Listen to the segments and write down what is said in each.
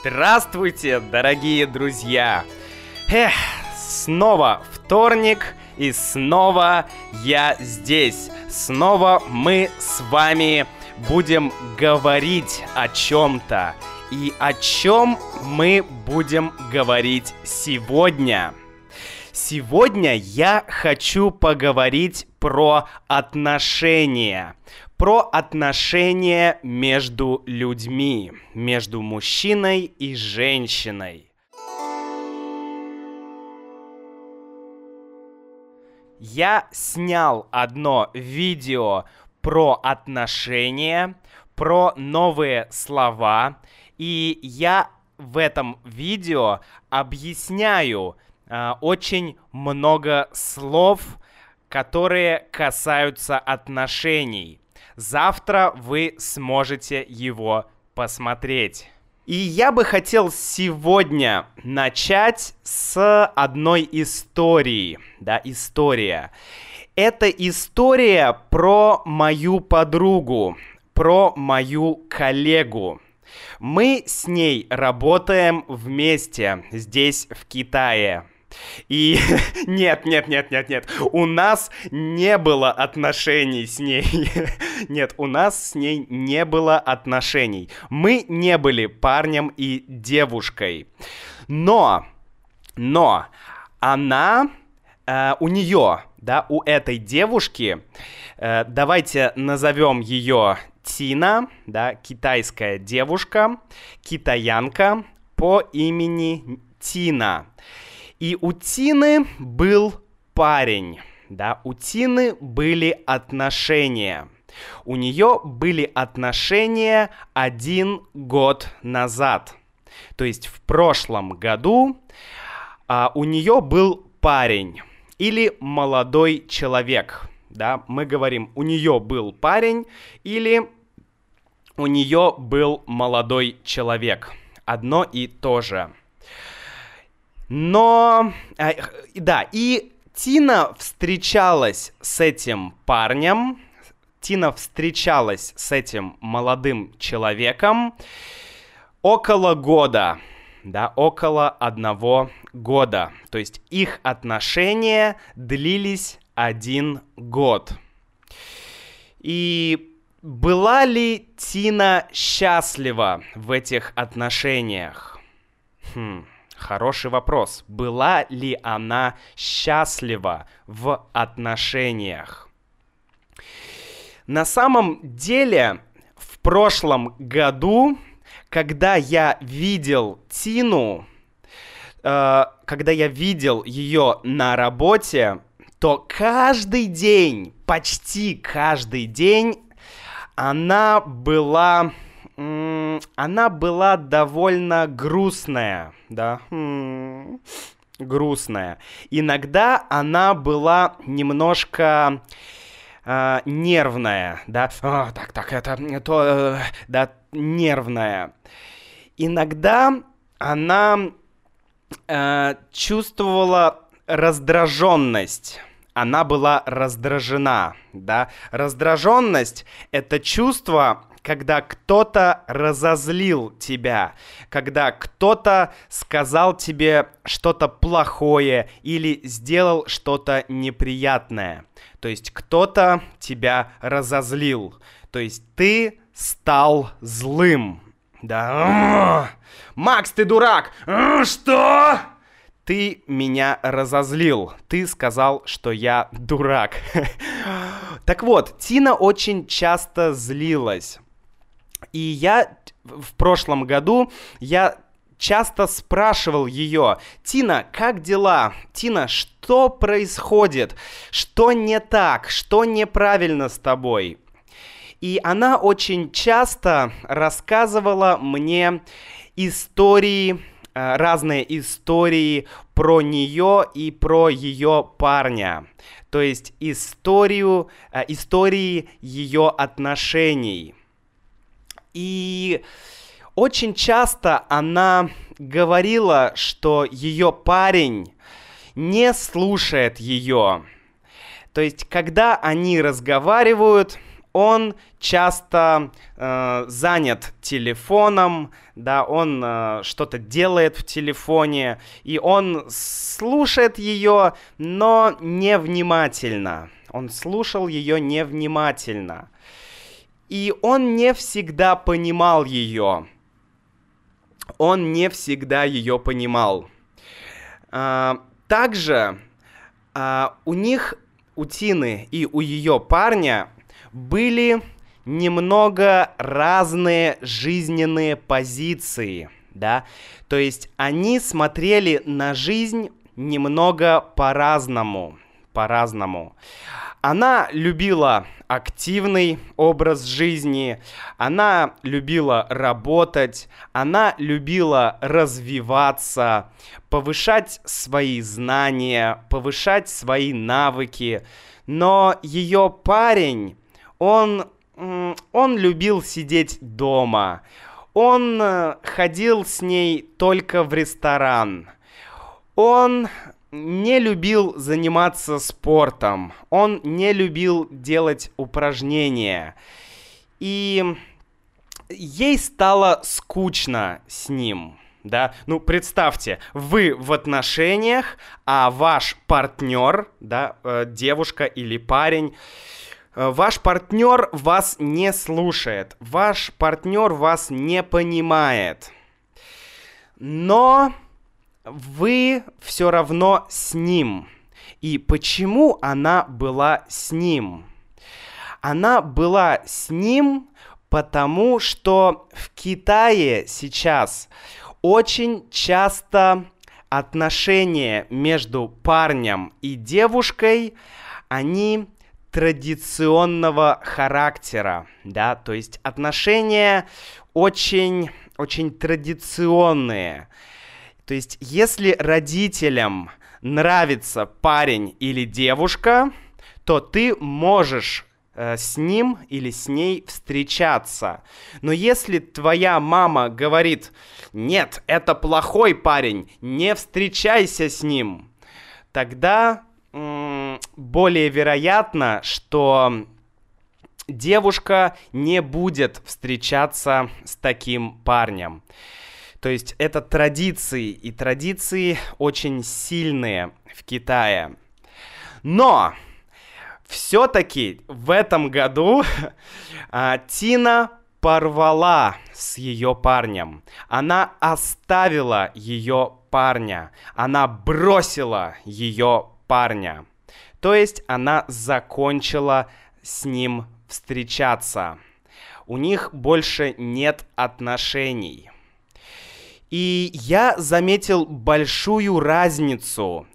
Здравствуйте, дорогие друзья! Эх, снова вторник, и снова я здесь. Снова мы с вами будем говорить о чем-то. И о чем мы будем говорить сегодня? Сегодня я хочу поговорить про отношения. Про отношения между людьми, между мужчиной и женщиной. Я снял одно видео про отношения, про новые слова, и я в этом видео объясняю э, очень много слов, которые касаются отношений. Завтра вы сможете его посмотреть. И я бы хотел сегодня начать с одной истории. Да, история. Это история про мою подругу, про мою коллегу. Мы с ней работаем вместе здесь, в Китае. И нет, нет, нет, нет, нет, у нас не было отношений с ней. нет, у нас с ней не было отношений. Мы не были парнем и девушкой. Но, но, она, э, у нее, да, у этой девушки, э, давайте назовем ее Тина, да, китайская девушка, китаянка по имени Тина. И у Тины был парень, да, у Тины были отношения. У нее были отношения один год назад. То есть в прошлом году а, у нее был парень или молодой человек. Да, мы говорим, у нее был парень или у нее был молодой человек. Одно и то же. Но, э, да, и Тина встречалась с этим парнем, Тина встречалась с этим молодым человеком около года, да, около одного года. То есть их отношения длились один год. И была ли Тина счастлива в этих отношениях? Хм. Хороший вопрос. Была ли она счастлива в отношениях? На самом деле, в прошлом году, когда я видел Тину, э, когда я видел ее на работе, то каждый день, почти каждый день, она была она была довольно грустная, да, грустная. Иногда она была немножко э, нервная, да, а, так, так, это, то, э, да, нервная. Иногда она э, чувствовала раздраженность она была раздражена, да. Раздраженность — это чувство, когда кто-то разозлил тебя, когда кто-то сказал тебе что-то плохое или сделал что-то неприятное. То есть кто-то тебя разозлил. То есть ты стал злым. Да. Макс, ты дурак! Что? Ты меня разозлил. Ты сказал, что я дурак. Так вот, Тина очень часто злилась. И я в прошлом году, я часто спрашивал ее, Тина, как дела? Тина, что происходит? Что не так? Что неправильно с тобой? И она очень часто рассказывала мне истории, э, разные истории про нее и про ее парня. То есть историю, э, истории ее отношений. И очень часто она говорила, что ее парень не слушает ее. То есть, когда они разговаривают, он часто э, занят телефоном, да, он э, что-то делает в телефоне, и он слушает ее, но невнимательно. Он слушал ее невнимательно. И он не всегда понимал ее. Он не всегда ее понимал. А, также а, у них, у Тины и у ее парня были немного разные жизненные позиции, да, то есть они смотрели на жизнь немного по-разному, по-разному. Она любила активный образ жизни, она любила работать, она любила развиваться, повышать свои знания, повышать свои навыки. Но ее парень, он, он любил сидеть дома. Он э, ходил с ней только в ресторан. Он не любил заниматься спортом, он не любил делать упражнения. И ей стало скучно с ним. Да, ну представьте, вы в отношениях, а ваш партнер, да, э, девушка или парень, э, ваш партнер вас не слушает, ваш партнер вас не понимает. Но вы все равно с ним. И почему она была с ним? Она была с ним, потому что в Китае сейчас очень часто отношения между парнем и девушкой, они традиционного характера, да, то есть отношения очень, очень традиционные. То есть, если родителям нравится парень или девушка, то ты можешь э, с ним или с ней встречаться. Но если твоя мама говорит, нет, это плохой парень, не встречайся с ним, тогда м- более вероятно, что девушка не будет встречаться с таким парнем. То есть это традиции, и традиции очень сильные в Китае. Но все-таки в этом году а, Тина порвала с ее парнем. Она оставила ее парня. Она бросила ее парня. То есть она закончила с ним встречаться. У них больше нет отношений. И я заметил большую разницу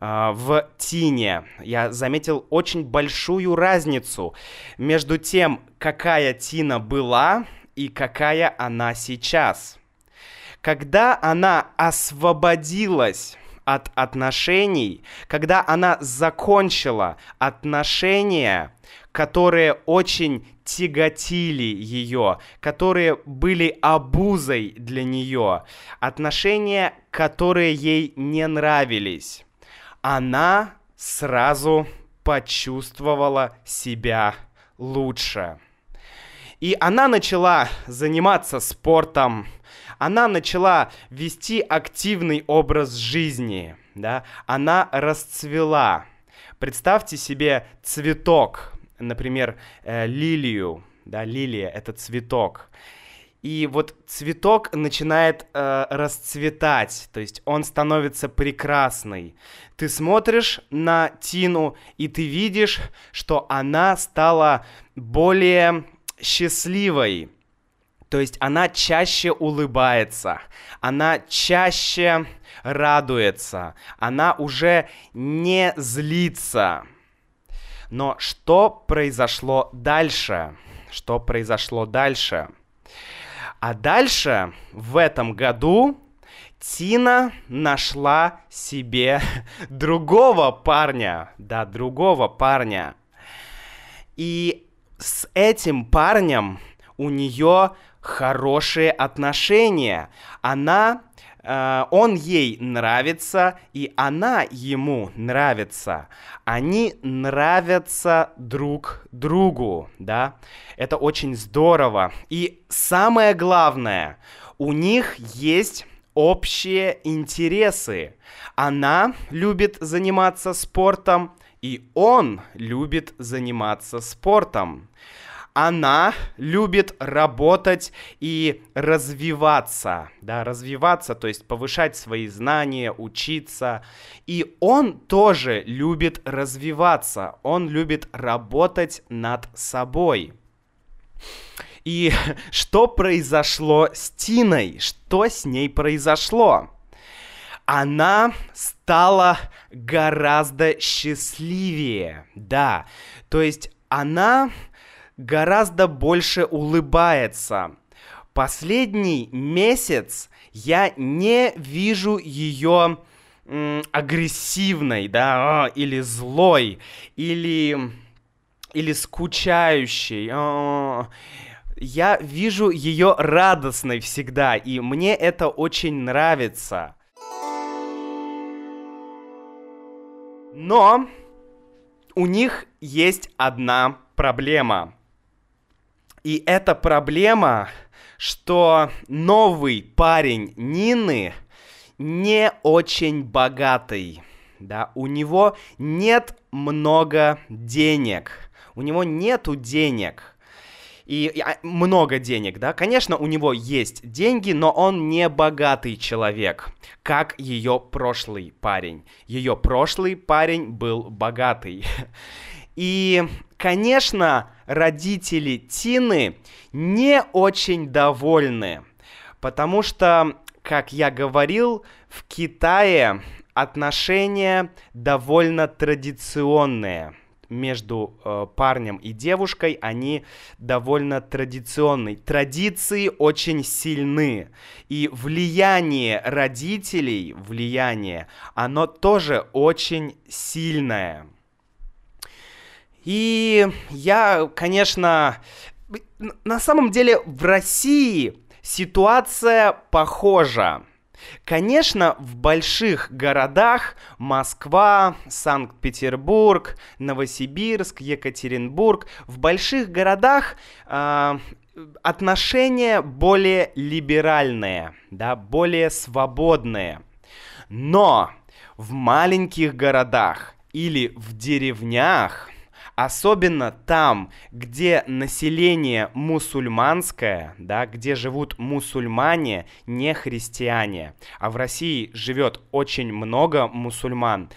э, в Тине. Я заметил очень большую разницу между тем, какая Тина была и какая она сейчас. Когда она освободилась от отношений, когда она закончила отношения, которые очень тяготили ее, которые были обузой для нее, отношения, которые ей не нравились. Она сразу почувствовала себя лучше. И она начала заниматься спортом, она начала вести активный образ жизни, да, она расцвела. Представьте себе цветок, например, э, лилию, да, лилия — это цветок. И вот цветок начинает э, расцветать, то есть он становится прекрасный. Ты смотришь на Тину, и ты видишь, что она стала более счастливой. То есть она чаще улыбается, она чаще радуется, она уже не злится. Но что произошло дальше? Что произошло дальше? А дальше в этом году Тина нашла себе другого парня. Да, другого парня. И с этим парнем у нее хорошие отношения. Она он ей нравится, и она ему нравится. Они нравятся друг другу, да. Это очень здорово. И самое главное, у них есть общие интересы. Она любит заниматься спортом, и он любит заниматься спортом. Она любит работать и развиваться, да, развиваться, то есть повышать свои знания, учиться. И он тоже любит развиваться, он любит работать над собой. И что произошло с Тиной? Что с ней произошло? Она стала гораздо счастливее, да. То есть она гораздо больше улыбается. Последний месяц я не вижу ее агрессивной, да, а, или злой, или, или скучающей. А, я вижу ее радостной всегда, и мне это очень нравится. Но у них есть одна проблема. И эта проблема, что новый парень Нины не очень богатый. Да, у него нет много денег. У него нету денег и, и а, много денег, да. Конечно, у него есть деньги, но он не богатый человек, как ее прошлый парень. Ее прошлый парень был богатый. И, конечно, родители Тины не очень довольны, потому что, как я говорил, в Китае отношения довольно традиционные между э, парнем и девушкой, они довольно традиционные. Традиции очень сильны. И влияние родителей, влияние, оно тоже очень сильное. И я, конечно, на самом деле в России ситуация похожа. Конечно, в больших городах Москва, Санкт-Петербург, Новосибирск, Екатеринбург, в больших городах э, отношения более либеральные, да, более свободные. Но в маленьких городах или в деревнях Особенно там, где население мусульманское, да, где живут мусульмане, не христиане, а в России живет очень много мусульман,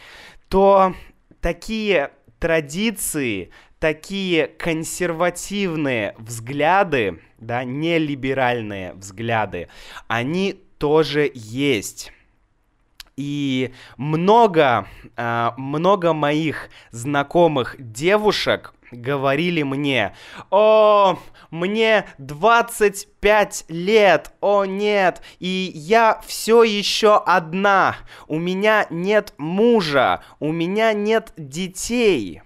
то такие традиции, такие консервативные взгляды, да, нелиберальные взгляды, они тоже есть. И много, а, много моих знакомых девушек говорили мне, о, мне 25 лет, о нет, и я все еще одна, у меня нет мужа, у меня нет детей.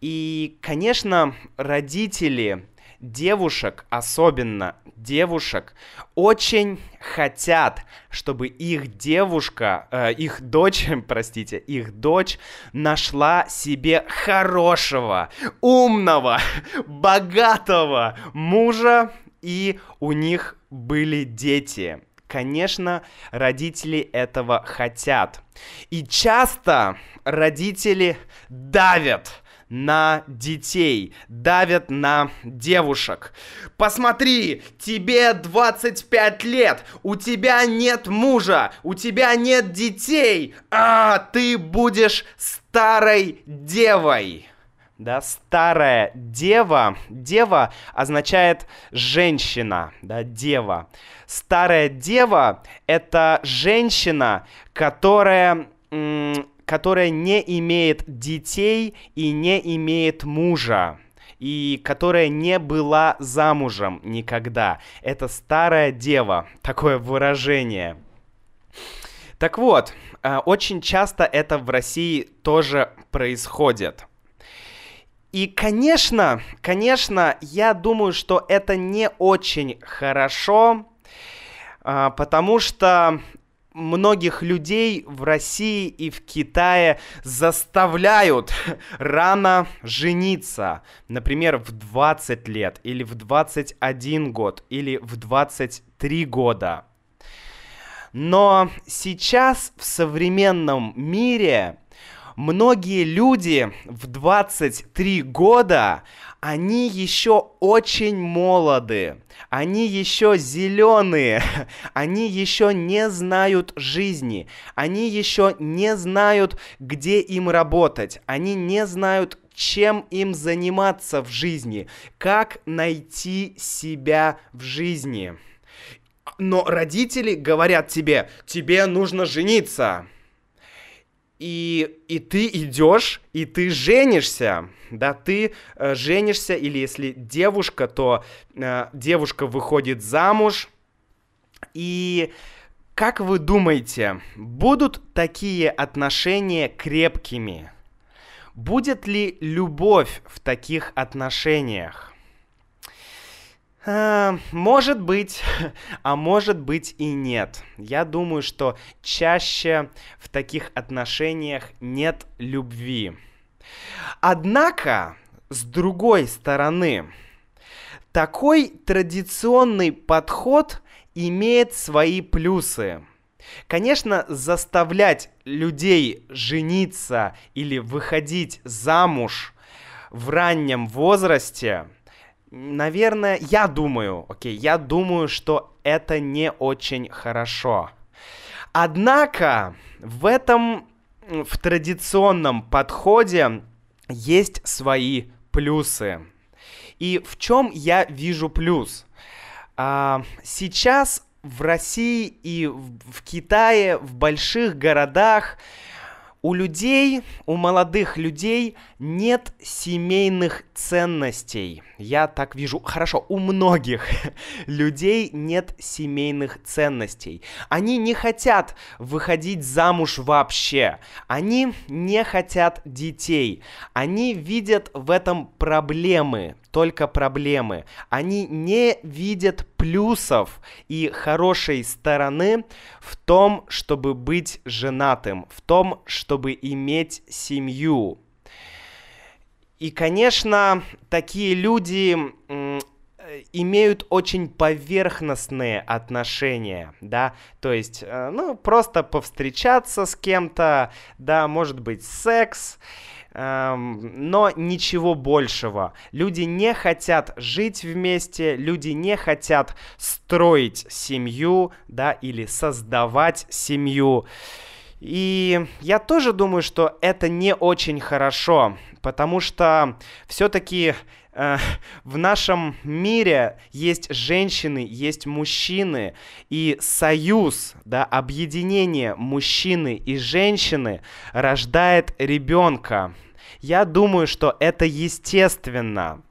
И, конечно, родители девушек, особенно девушек, очень хотят, чтобы их девушка, э, их дочь, простите, их дочь нашла себе хорошего, умного, богатого мужа, и у них были дети. Конечно, родители этого хотят. И часто родители давят на детей, давят на девушек. Посмотри, тебе 25 лет, у тебя нет мужа, у тебя нет детей, а ты будешь старой девой. Да, старая дева. Дева означает женщина, да, дева. Старая дева — это женщина, которая которая не имеет детей и не имеет мужа и которая не была замужем никогда. Это старая дева, такое выражение. Так вот, э, очень часто это в России тоже происходит. И, конечно, конечно, я думаю, что это не очень хорошо, а, потому что многих людей в России и в Китае заставляют рано жениться. Например, в 20 лет, или в 21 год, или в 23 года. Но сейчас в современном мире многие люди в 23 года, они еще очень молоды, они еще зеленые, они еще не знают жизни, они еще не знают, где им работать, они не знают, чем им заниматься в жизни, как найти себя в жизни но родители говорят тебе, тебе нужно жениться. И, и ты идешь, и ты женишься, да, ты э, женишься, или если девушка, то э, девушка выходит замуж. И как вы думаете, будут такие отношения крепкими? Будет ли любовь в таких отношениях? А, может быть, а может быть и нет. Я думаю, что чаще в таких отношениях нет любви. Однако, с другой стороны, такой традиционный подход имеет свои плюсы. Конечно, заставлять людей жениться или выходить замуж в раннем возрасте – Наверное, я думаю, окей, я думаю, что это не очень хорошо. Однако в этом, в традиционном подходе есть свои плюсы. И в чем я вижу плюс? А, сейчас в России и в Китае, в больших городах у людей, у молодых людей нет семейных ценностей. Я так вижу. Хорошо, у многих людей нет семейных ценностей. Они не хотят выходить замуж вообще. Они не хотят детей. Они видят в этом проблемы только проблемы. Они не видят плюсов и хорошей стороны в том, чтобы быть женатым, в том, чтобы иметь семью. И, конечно, такие люди имеют очень поверхностные отношения, да, то есть, э, ну, просто повстречаться с кем-то, да, может быть, секс, эм, но ничего большего. Люди не хотят жить вместе, люди не хотят строить семью, да, или создавать семью. И я тоже думаю, что это не очень хорошо, потому что все-таки э, в нашем мире есть женщины, есть мужчины, и союз, да, объединение мужчины и женщины рождает ребенка. Я думаю, что это естественно.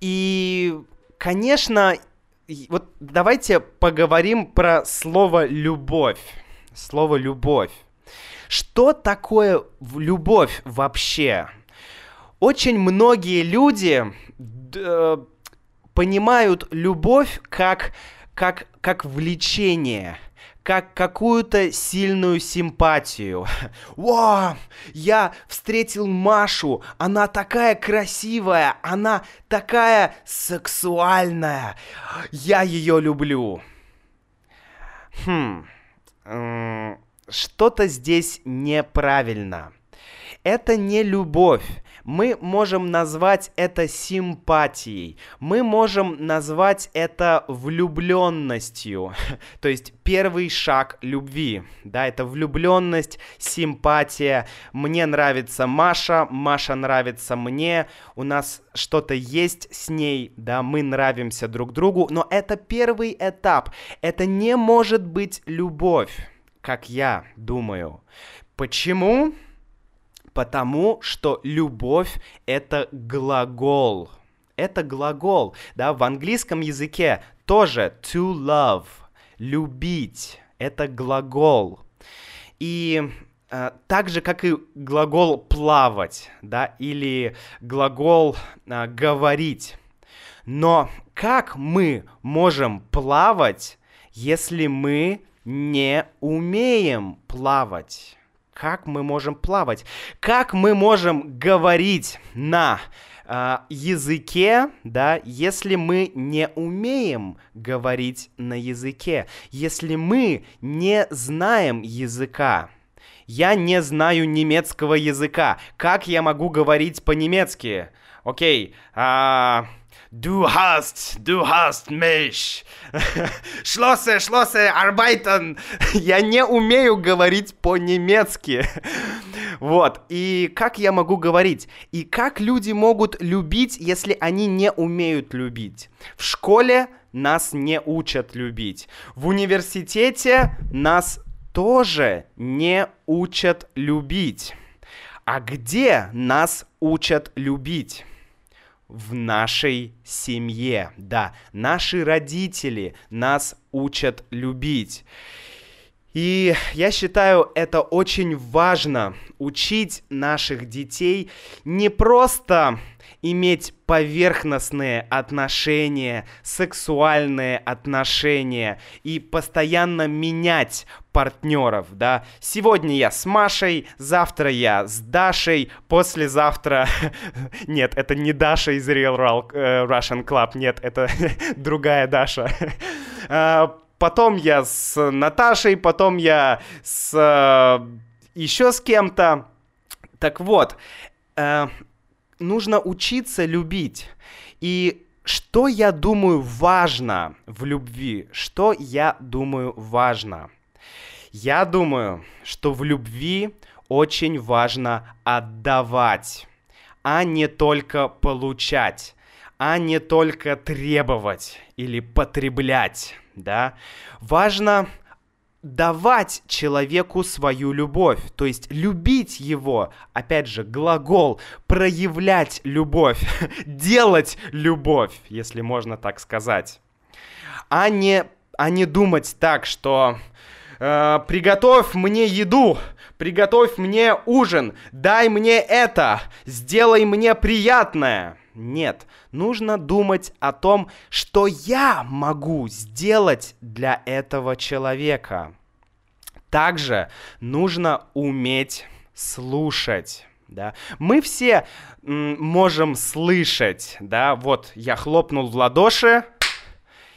И, конечно, вот давайте поговорим про слово любовь. Слово любовь. Что такое любовь вообще? Очень многие люди э, понимают любовь как, как, как влечение, как какую-то сильную симпатию. Вау, я встретил Машу, она такая красивая, она такая сексуальная, я ее люблю. Хм, что-то здесь неправильно. Это не любовь, мы можем назвать это симпатией, мы можем назвать это влюбленностью, то есть первый шаг любви, да, это влюбленность, симпатия, мне нравится Маша, Маша нравится мне, у нас что-то есть с ней, да, мы нравимся друг другу, но это первый этап, это не может быть любовь, как я думаю. Почему? Потому что любовь — это глагол. Это глагол, да, в английском языке тоже to love, любить, это глагол. И э, так же, как и глагол плавать, да, или глагол э, говорить. Но как мы можем плавать, если мы не умеем плавать? Как мы можем плавать? Как мы можем говорить на э, языке, да, если мы не умеем говорить на языке, если мы не знаем языка? Я не знаю немецкого языка. Как я могу говорить по-немецки? Окей, а... Du hast, du hast mich. Schlosse, Schlosse, arbeiten. Я не умею говорить по-немецки. Вот. И как я могу говорить? И как люди могут любить, если они не умеют любить? В школе нас не учат любить. В университете нас тоже не учат любить. А где нас учат любить? В нашей семье. Да, наши родители нас учат любить. И я считаю, это очень важно учить наших детей не просто иметь поверхностные отношения, сексуальные отношения и постоянно менять партнеров, да. Сегодня я с Машей, завтра я с Дашей, послезавтра... Нет, это не Даша из Real э, Russian Club, нет, это другая Даша. А, потом я с Наташей, потом я с э, еще с кем-то. Так вот, э, нужно учиться любить. И что я думаю важно в любви? Что я думаю важно? Я думаю, что в любви очень важно отдавать, а не только получать, а не только требовать или потреблять, да? Важно давать человеку свою любовь, то есть любить его, опять же, глагол, проявлять любовь, делать любовь, если можно так сказать, а не, а не думать так, что э, приготовь мне еду, приготовь мне ужин, дай мне это, сделай мне приятное. Нет, нужно думать о том, что я могу сделать для этого человека. Также нужно уметь слушать. Да. Мы все можем слышать, да, вот я хлопнул в ладоши,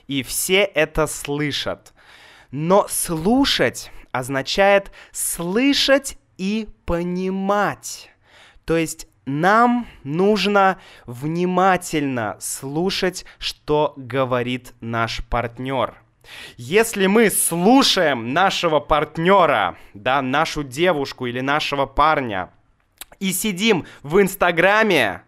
и все это слышат. Но слушать означает слышать и понимать. То есть нам нужно внимательно слушать, что говорит наш партнер. Если мы слушаем нашего партнера, да, нашу девушку или нашего парня, и сидим в Инстаграме,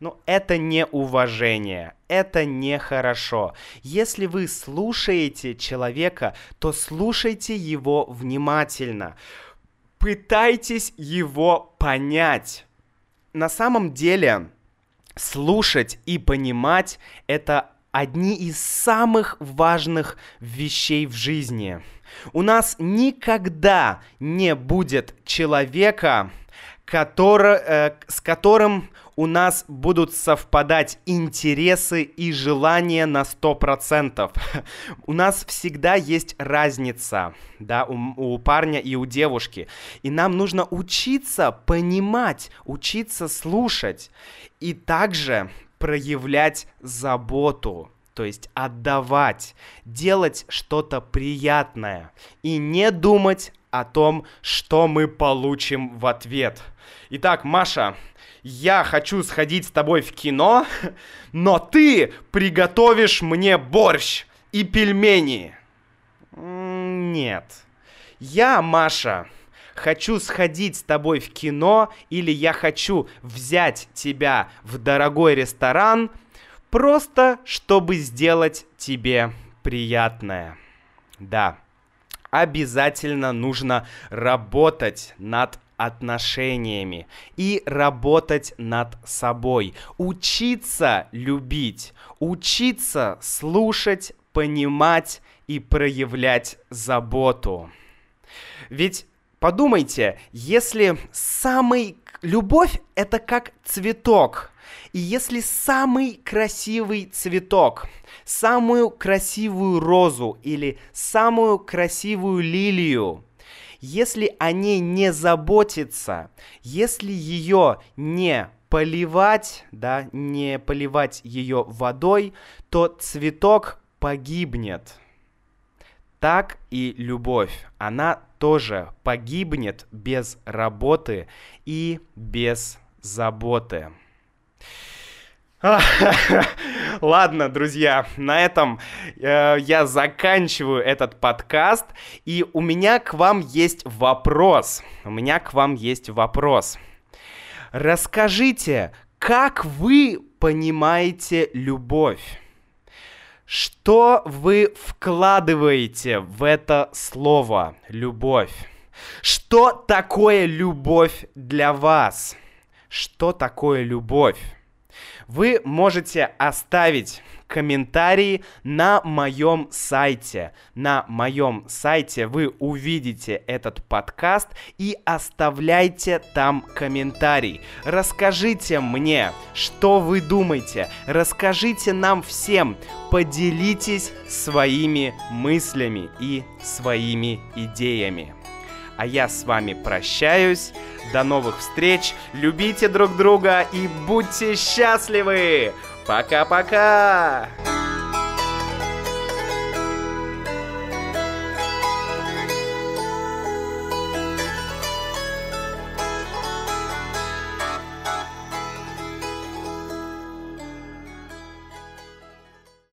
ну, это не уважение, это нехорошо. Если вы слушаете человека, то слушайте его внимательно. Пытайтесь его понять на самом деле слушать и понимать это одни из самых важных вещей в жизни. У нас никогда не будет человека, который, э, с которым у нас будут совпадать интересы и желания на 100%. у нас всегда есть разница, да, у, у парня и у девушки. И нам нужно учиться понимать, учиться слушать. И также проявлять заботу, то есть отдавать, делать что-то приятное и не думать о том, что мы получим в ответ. Итак, Маша, я хочу сходить с тобой в кино, но ты приготовишь мне борщ и пельмени. Нет. Я, Маша, хочу сходить с тобой в кино или я хочу взять тебя в дорогой ресторан, просто чтобы сделать тебе приятное. Да, обязательно нужно работать над отношениями и работать над собой, учиться любить, учиться слушать, понимать и проявлять заботу. Ведь Подумайте, если самый... Любовь — это как цветок. И если самый красивый цветок, самую красивую розу или самую красивую лилию, если о ней не заботиться, если ее не поливать, да, не поливать ее водой, то цветок погибнет. Так и любовь, она тоже погибнет без работы и без заботы. Ладно, друзья, на этом э, я заканчиваю этот подкаст, и у меня к вам есть вопрос. У меня к вам есть вопрос. Расскажите, как вы понимаете любовь? Что вы вкладываете в это слово «любовь»? Что такое любовь для вас? Что такое любовь? Вы можете оставить комментарии на моем сайте. На моем сайте вы увидите этот подкаст и оставляйте там комментарий. Расскажите мне, что вы думаете. Расскажите нам всем. Поделитесь своими мыслями и своими идеями. А я с вами прощаюсь. До новых встреч. Любите друг друга и будьте счастливы. Пока-пока.